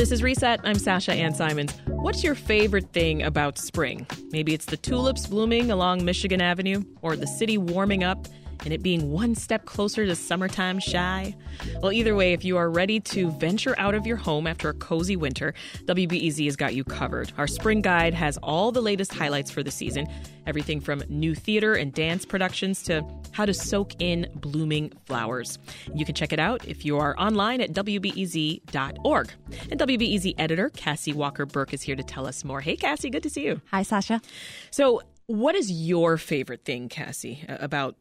This is Reset. I'm Sasha Ann Simons. What's your favorite thing about spring? Maybe it's the tulips blooming along Michigan Avenue, or the city warming up and it being one step closer to summertime Chi? Well, either way, if you are ready to venture out of your home after a cozy winter, WBEZ has got you covered. Our spring guide has all the latest highlights for the season everything from new theater and dance productions to how to soak in blooming flowers. You can check it out if you are online at WBEZ.org. And WBEZ editor Cassie Walker Burke is here to tell us more. Hey, Cassie, good to see you. Hi, Sasha. So, what is your favorite thing, Cassie, about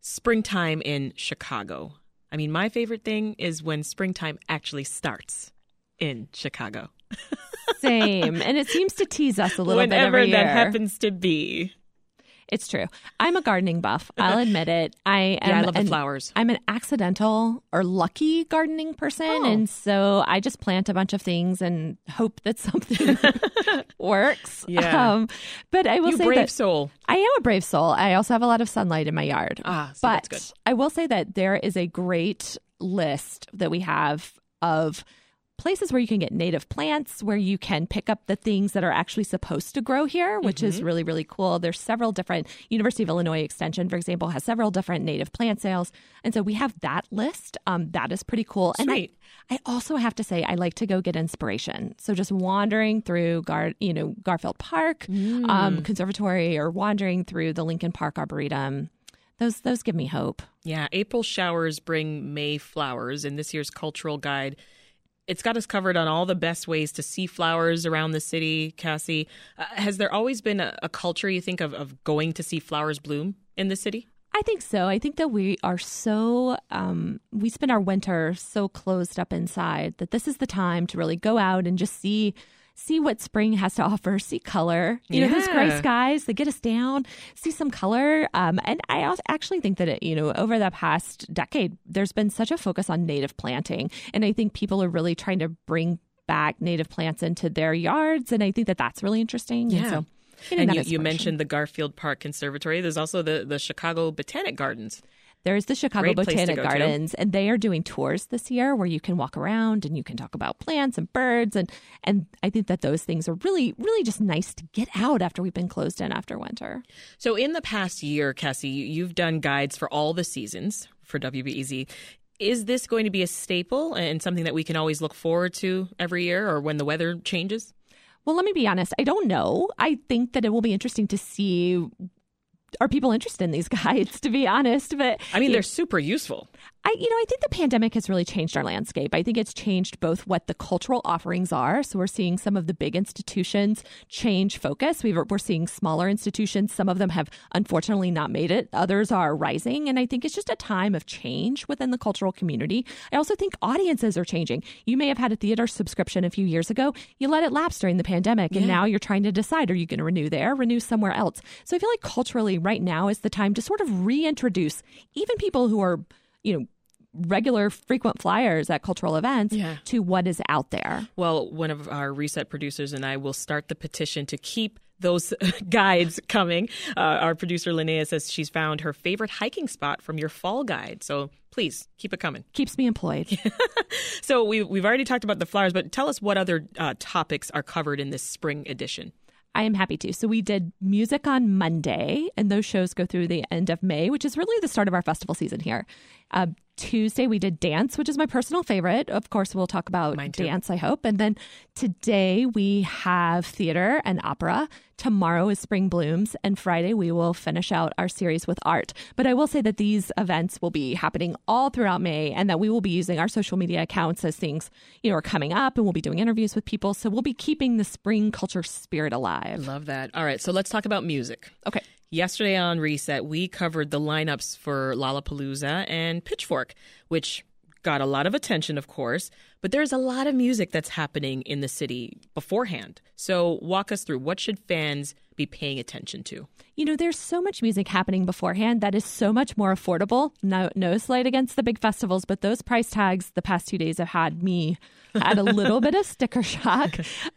springtime in Chicago? I mean, my favorite thing is when springtime actually starts in Chicago. Same. and it seems to tease us a little Whenever bit every year. that happens to be. It's true. I'm a gardening buff. I'll admit it. I am Yeah, I love the flowers. I'm an accidental or lucky gardening person. Oh. And so I just plant a bunch of things and hope that something works. Yeah. Um, but I will You say brave that soul. I am a brave soul. I also have a lot of sunlight in my yard. Ah, so but that's good. I will say that there is a great list that we have of places where you can get native plants, where you can pick up the things that are actually supposed to grow here, which Mm-hmm. is really, really cool. There's several different, University of Illinois Extension, for example, has several different native plant sales. And so we have that list. Um, that is pretty cool. And I, I also have to say, I like to go get inspiration. So just wandering through Gar, you know, Garfield Park, Mm. um, Conservatory, or wandering through the Lincoln Park Arboretum, those those give me hope. Yeah, April showers bring May flowers. In this year's cultural guide, it's got us covered on all the best ways to see flowers around the city. Cassie, uh, has there always been a, a culture you think of of going to see flowers bloom in the city? I think so. I think that we are so um, we spend our winter so closed up inside that this is the time to really go out and just see see what spring has to offer. See color, you know, those gray skies that get us down. See some color, um, and I also actually think that it, you know over the past decade, there's been such a focus on native planting, and I think people are really trying to bring back native plants into their yards, and I think that that's really interesting. And Yeah. so, getting And you, you mentioned the Garfield Park Conservatory. There's also the, the Chicago Botanic Gardens. There's the Chicago Great Botanic go to. Gardens, and they are doing tours this year where you can walk around and you can talk about plants and birds, and and I think that those things are really, really just nice to get out after we've been closed in after winter. So, in the past year, Cassie, you- you've done guides for all the seasons for WBEZ. Is this going to be a staple and something that we can always look forward to every year or when the weather changes? Well, let me be honest. I don't know. I think that it will be interesting to see. Are people interested in these guides? To be honest, but I mean, they're super useful. I, you know, I think the pandemic has really changed our landscape. I think it's changed both what the cultural offerings are. So we're seeing some of the big institutions change focus. We've, we're seeing smaller institutions. Some of them have unfortunately not made it. Others are rising. And I think it's just a time of change within the cultural community. I also think audiences are changing. You may have had a theater subscription a few years ago. You let it lapse during the pandemic. And Yeah. now you're trying to decide, are you going to renew there, renew somewhere else? So I feel like culturally right now is the time to sort of reintroduce even people who are, you know, regular frequent flyers at cultural events Yeah. to what is out there. Well, one of our reset producers and I will start the petition to keep those guides coming. Uh, our producer Linnea says she's found her favorite hiking spot from your fall guide. So please keep it coming. Keeps me employed. So we, we've already talked about the flowers, but tell us what other uh, topics are covered in this spring edition. I am happy to. So we did music on Monday, and those shows go through the end of May, which is really the start of our festival season here. Uh, Tuesday we did dance, which is my personal favorite. Of course, we'll talk about dance. I hope. And then today we have theater and opera. Tomorrow is Spring Blooms, and Friday we will finish out our series with art. But I will say that these events will be happening all throughout May, and that we will be using our social media accounts as things you know are coming up, and we'll be doing interviews with people. So we'll be keeping the spring culture spirit alive. Love that. All right, so let's talk about music. Okay. Yesterday on Reset, we covered the lineups for Lollapalooza and Pitchfork, which got a lot of attention, of course, but there's a lot of music that's happening in the city beforehand. So walk us through what should fans be paying attention to? You know, there's so much music happening beforehand that is so much more affordable. No, no slight against the big festivals, but those price tags the past two days have had me had a little bit of sticker shock.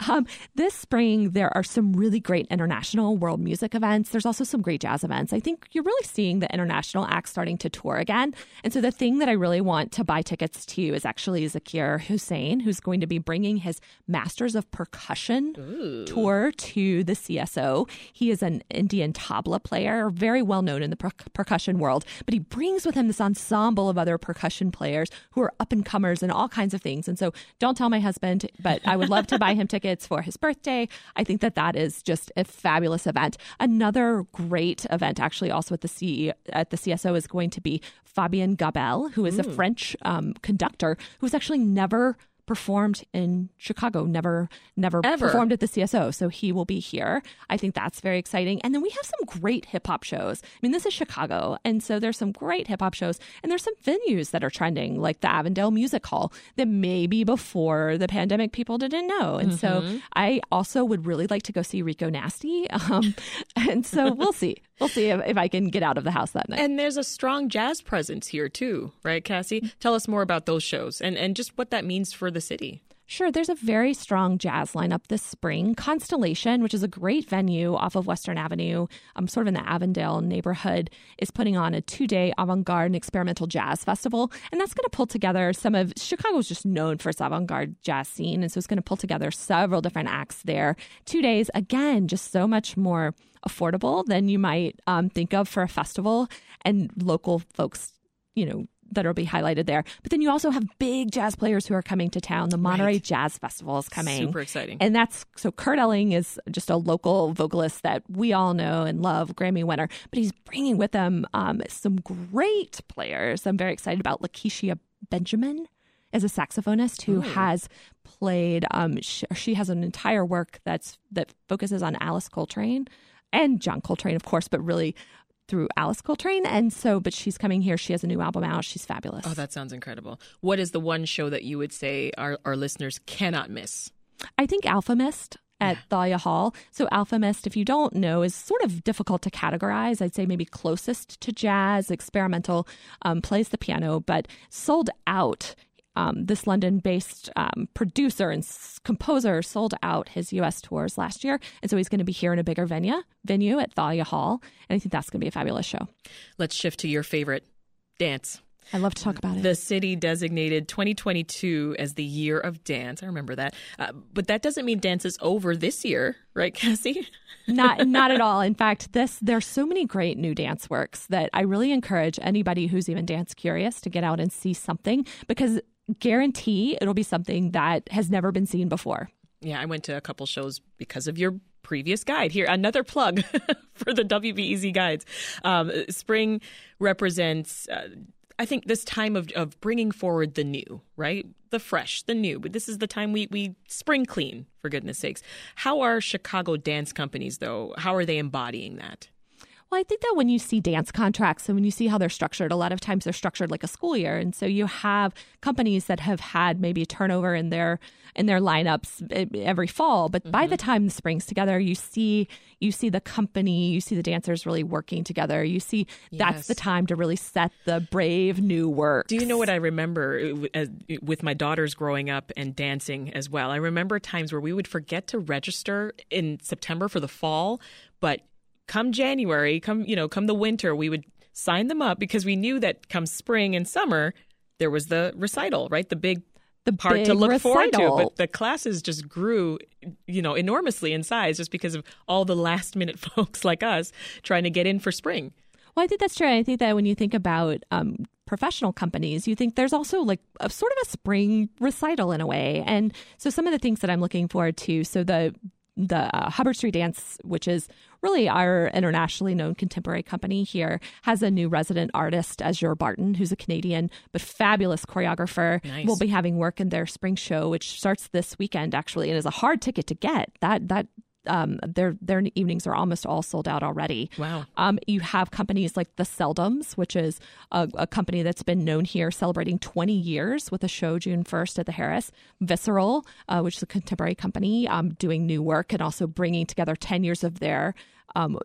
Um, this spring, there are some really great international world music events. There's also some great jazz events. I think you're really seeing the international acts starting to tour again. And so the thing that I really want to buy tickets to is actually Zakir Hussain, who's going to be bringing his Masters of Percussion Ooh. tour to the CSO. He is an Indian tabla player, very well known in the per- percussion world, but he brings with him this ensemble of other percussion players who are up and comers and all kinds of things. And so don't tell my husband, but I would love to buy him tickets for his birthday. I think that that is just a fabulous event. Another great event, actually, also at the C at the CSO, is going to be Fabien Gabel, who is a French um, conductor who's actually never performed in Chicago, never never Ever. performed at the CSO. So he will be here. I think that's very exciting. And then we have some great hip hop shows. I mean, this is Chicago, and so there's some great hip hop shows, and there's some venues that are trending, like the Avondale Music Hall, that maybe before the pandemic people didn't know. And mm-hmm. so I also would really like to go see Rico Nasty. Um, and so we'll see we'll see if, if, I can get out of the house that night. And there's a strong jazz presence here too, right, Cassie? Tell us more about those shows and, and just what that means for the city. Sure, there's a very strong jazz lineup this spring. Constellation, which is a great venue off of Western Avenue, um, sort of in the Avondale neighborhood, is putting on a two day avant garde and experimental jazz festival. And that's going to pull together some of Chicago's just known for its avant garde jazz scene. And so it's going to pull together several different acts there. Two days, again, just so much more affordable than you might um, think of for a festival. And local folks, you know, that'll be highlighted there. But then you also have big jazz players who are coming to town. The Monterey right. Jazz Festival is coming. Super exciting. And that's so Kurt Elling is just a local vocalist that we all know and love, Grammy winner. But he's bringing with him um, some great players. I'm very excited about Lakecia Benjamin as a saxophonist who Ooh. has played. Um, she, she has an entire work that's that focuses on Alice Coltrane and John Coltrane, of course, but really through Alice Coltrane. And so, but she's coming here. She has a new album out. She's fabulous. Oh, that sounds incredible. What is the one show that you would say our, our listeners cannot miss? I think Alfa Mist at yeah. Thalia Hall. So Alfa Mist, if you don't know, is sort of difficult to categorize. I'd say maybe closest to jazz, experimental, um, plays the piano, but sold out um, this London based um, producer and s- composer sold out his US tours last year. And so he's going to be here in a bigger venue, venue at Thalia Hall. And I think that's going to be a fabulous show. Let's shift to your favorite dance. I love to talk about it. The city designated 2022 as the year of dance. I remember that. Uh, but that doesn't mean dance is over this year, right, Cassie? not not at all. In fact, this there's so many great new dance works that I really encourage anybody who's even dance curious to get out and see something because guarantee it'll be something that has never been seen before. Yeah, I went to a couple shows because of your previous guide. Here, another plug for the WBEZ guides. Um, spring represents. Uh, I think this time of, of bringing forward the new, right? The fresh, the new. But this is the time we, we spring clean, for goodness sakes. How are Chicago dance companies, though? How are they embodying that? Well, I think that when you see dance contracts and when you see how they're structured, a lot of times they're structured like a school year, and so you have companies that have had maybe a turnover in their in their lineups every fall, but mm-hmm. by the mm-hmm. time the spring's together, you see you see the company, you see the dancers really working together. You see yes. that's the time to really set the brave new work. Do you know what I remember uh, with my daughters growing up and dancing as well? I remember times where we would forget to register in September for the fall, but come January, come you know, come the winter, we would sign them up because we knew that come spring and summer there was the recital, right? The big the part to look recital. forward to. But the classes just grew, you know, enormously in size just because of all the last minute folks like us trying to get in for spring. Well, I think that's true. I think that when you think about um, professional companies, you think there's also like a sort of a spring recital in a way. And so some of the things that I'm looking forward to. So the the uh, Hubbard Street Dance, which is really our internationally known contemporary company here, has a new resident artist, Aszure Barton, who's a Canadian but fabulous choreographer. Nice. We'll be having work in their spring show, which starts this weekend actually, and is a hard ticket to get. That that um, their their evenings are almost all sold out already. Wow. Um, you have companies like the Seldoms, which is a, a, company that's been known here, celebrating 20 years with a show June 1st at the Harris. Visceral, uh, which is a contemporary company, um, doing new work and also bringing together 10 years of their um,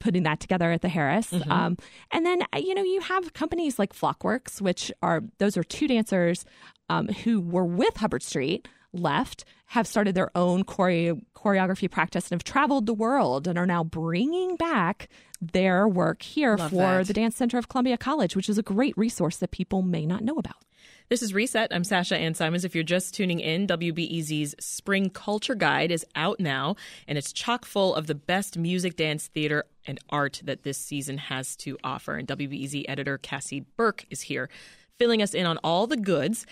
putting that together at the Harris. Mm-hmm. Um, and then, uh, you know, you have companies like Flockworks, which are those are two dancers um, who were with Hubbard Street, left, have started their own chore- choreography practice and have traveled the world and are now bringing back their work here Love for that. the Dance Center of Columbia College, which is a great resource that people may not know about. This is Reset. I'm Sasha Ann Simons. If you're just tuning in, WBEZ's Spring Culture Guide is out now, and it's chock full of the best music, dance, theater, and art that this season has to offer. And WBEZ editor Cassie Burke is here, filling us in on all the goods.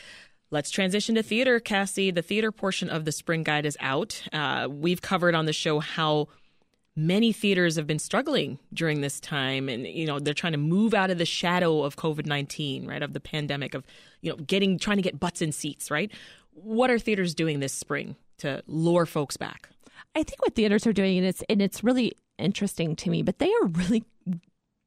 Let's transition to theater, Cassie. The theater portion of the Spring Guide is out. Uh, we've covered on the show how many theaters have been struggling during this time and you know they're trying to move out of the shadow of covid-19 right of the pandemic of you know getting trying to get butts in seats right what are theaters doing this spring to lure folks back i think what theaters are doing and it's and it's really interesting to me but they are really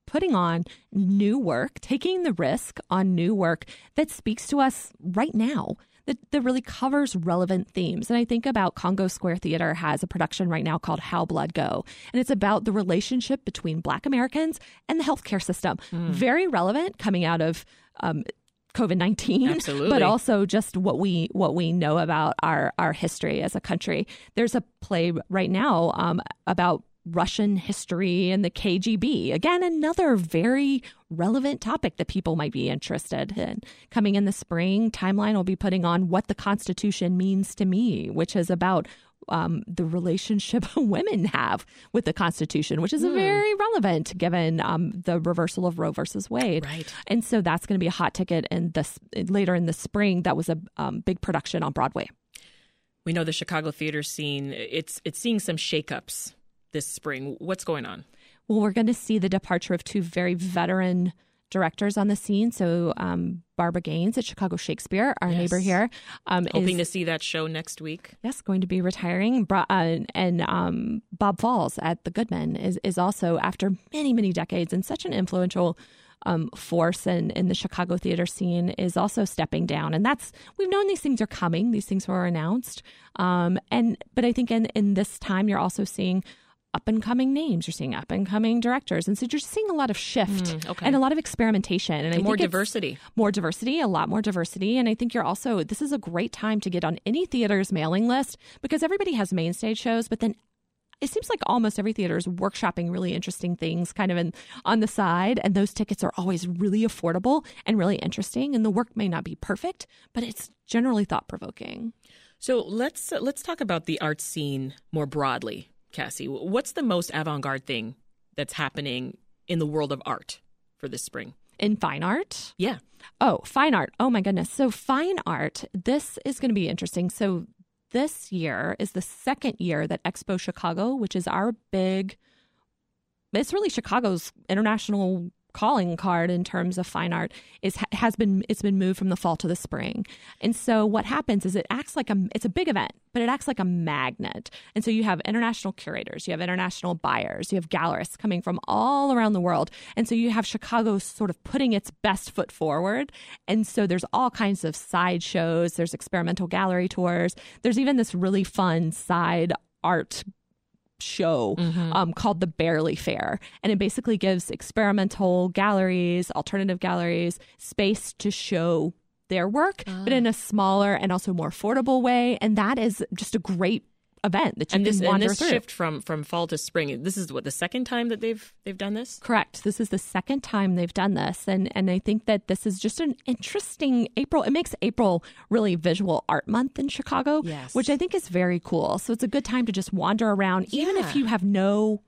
putting on new work taking the risk on new work that speaks to us right now that, that really covers relevant themes. And I think about Congo Square Theater has a production right now called How Blood Go. And it's about the relationship between Black Americans and the healthcare system. Mm. Very relevant coming out of um, COVID nineteen, but also just what we what we know about our our history as a country. There's a play right now um, about Russian history and the KGB. Again, another very relevant topic that people might be interested in. Coming in the spring, Timeline will be putting on What the Constitution Means to Me, which is about um, the relationship women have with the Constitution, which is mm. very relevant given um, the reversal of Roe versus Wade. Right. And so that's going to be a hot ticket. And this later in the spring, that was a um, big production on Broadway. We know the Chicago theater scene; it's it's seeing some shakeups this spring. What's going on? Well, we're going to see the departure of two very veteran directors on the scene. So um, Barbara Gaines at Chicago Shakespeare, our yes. neighbor here, um, hoping is, to see that show next week. Yes, going to be retiring. Uh, and um, Bob Falls at the Goodman is is also after many many decades and such an influential. Um, force in, in the Chicago theater scene is also stepping down, and that's we've known these things are coming. These things were announced, um, and but I think in in this time you're also seeing up and coming names. You're seeing up and coming directors, and so you're seeing a lot of shift mm, okay. and a lot of experimentation. And, and more diversity, more diversity, a lot more diversity. And I think you're also this is a great time to get on any theater's mailing list because everybody has main stage shows, but then it seems like almost every theater is workshopping really interesting things kind of in, on the side. And those tickets are always really affordable and really interesting. And the work may not be perfect but it's generally thought provoking so let's uh, let's talk about the art scene more broadly Cassie, what's the most avant garde thing that's happening in the world of art for this spring? In fine art? Yeah. Oh, fine art. Oh my goodness. So, fine art, this is going to be interesting. So, this year is the second year that Expo Chicago, which is our big, it's really Chicago's international calling card in terms of fine art is has been it's been moved from the fall to the spring. And so what happens is it acts like a it's a big event, but it acts like a magnet. And so you have international curators, you have international buyers, you have gallerists coming from all around the world. And so you have Chicago sort of putting its best foot forward. And so there's all kinds of side shows, there's experimental gallery tours, there's even this really fun side art show mm-hmm. um, called the Barely Fair. And it basically gives experimental galleries, alternative galleries, space to show their work, but in a smaller and also more affordable way. And that is just a great event that you and this, can wander and this through. shift from from fall to spring. This is what the second time that they've they've done this. Correct. This is the second time they've done this, and and I think that this is just an interesting April. It makes April really visual art month in Chicago, yes. which I think is very cool. So it's a good time to just wander around, yeah. even if you have no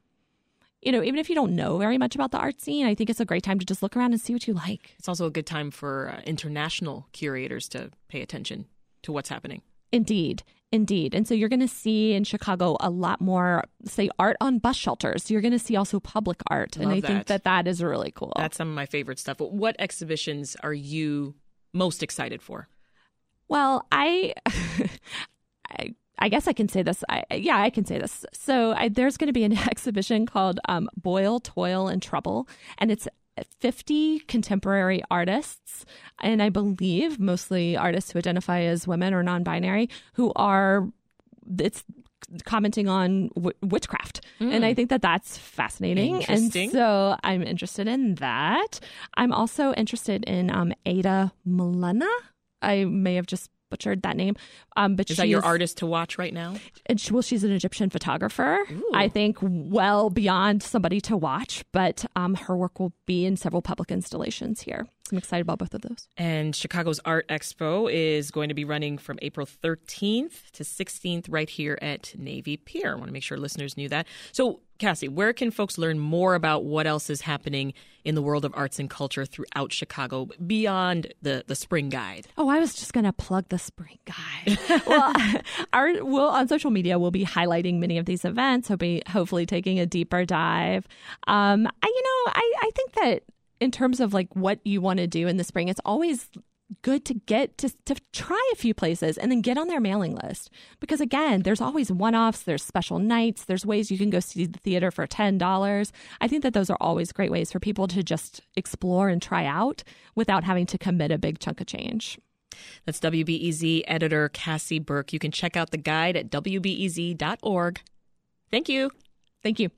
you know, even if you don't know very much about the art scene, I think it's a great time to just look around and see what you like. It's also a good time for uh, international curators to pay attention to what's happening. Indeed. Indeed. And so you're going to see in Chicago a lot more, say, art on bus shelters. You're going to see also public art. Love and I that. think that that is really cool. That's some of my favorite stuff. But what exhibitions are you most excited for? Well, I, I I guess I can say this. I, yeah, I can say this. So I, there's going to be an exhibition called um, Boil, Toil, and Trouble, and it's 50 contemporary artists, and I believe mostly artists who identify as women or non binary, who are, it's commenting on w- witchcraft. Mm. And I think that that's fascinating. And so I'm interested in that. I'm also interested in um, Ada Molena. I may have just butchered that name. Um, but is that your artist to watch right now? And she, well, she's an Egyptian photographer. Ooh. I think well beyond somebody to watch, but um, her work will be in several public installations here. I'm excited about both of those. And Chicago's Art Expo is going to be running from April 13th to 16th right here at Navy Pier. I want to make sure listeners knew that. So, Cassie, where can folks learn more about what else is happening in the world of arts and culture throughout Chicago beyond the, the spring guide? Oh, I was just going to plug the spring guide. well, our, we'll, on social media, we'll be highlighting many of these events, be hopefully taking a deeper dive. Um, I, you know, I, I think that in terms of like what you want to do in the spring, it's always good to get to, to try a few places and then get on their mailing list. Because again there's always one-offs there's special nights there's ways you can go see the theater for $10 i think that those are always great ways for people to just explore and try out without having to commit a big chunk of change. That's wbez editor cassie burke. You can check out the guide at wbez.org thank you. Thank you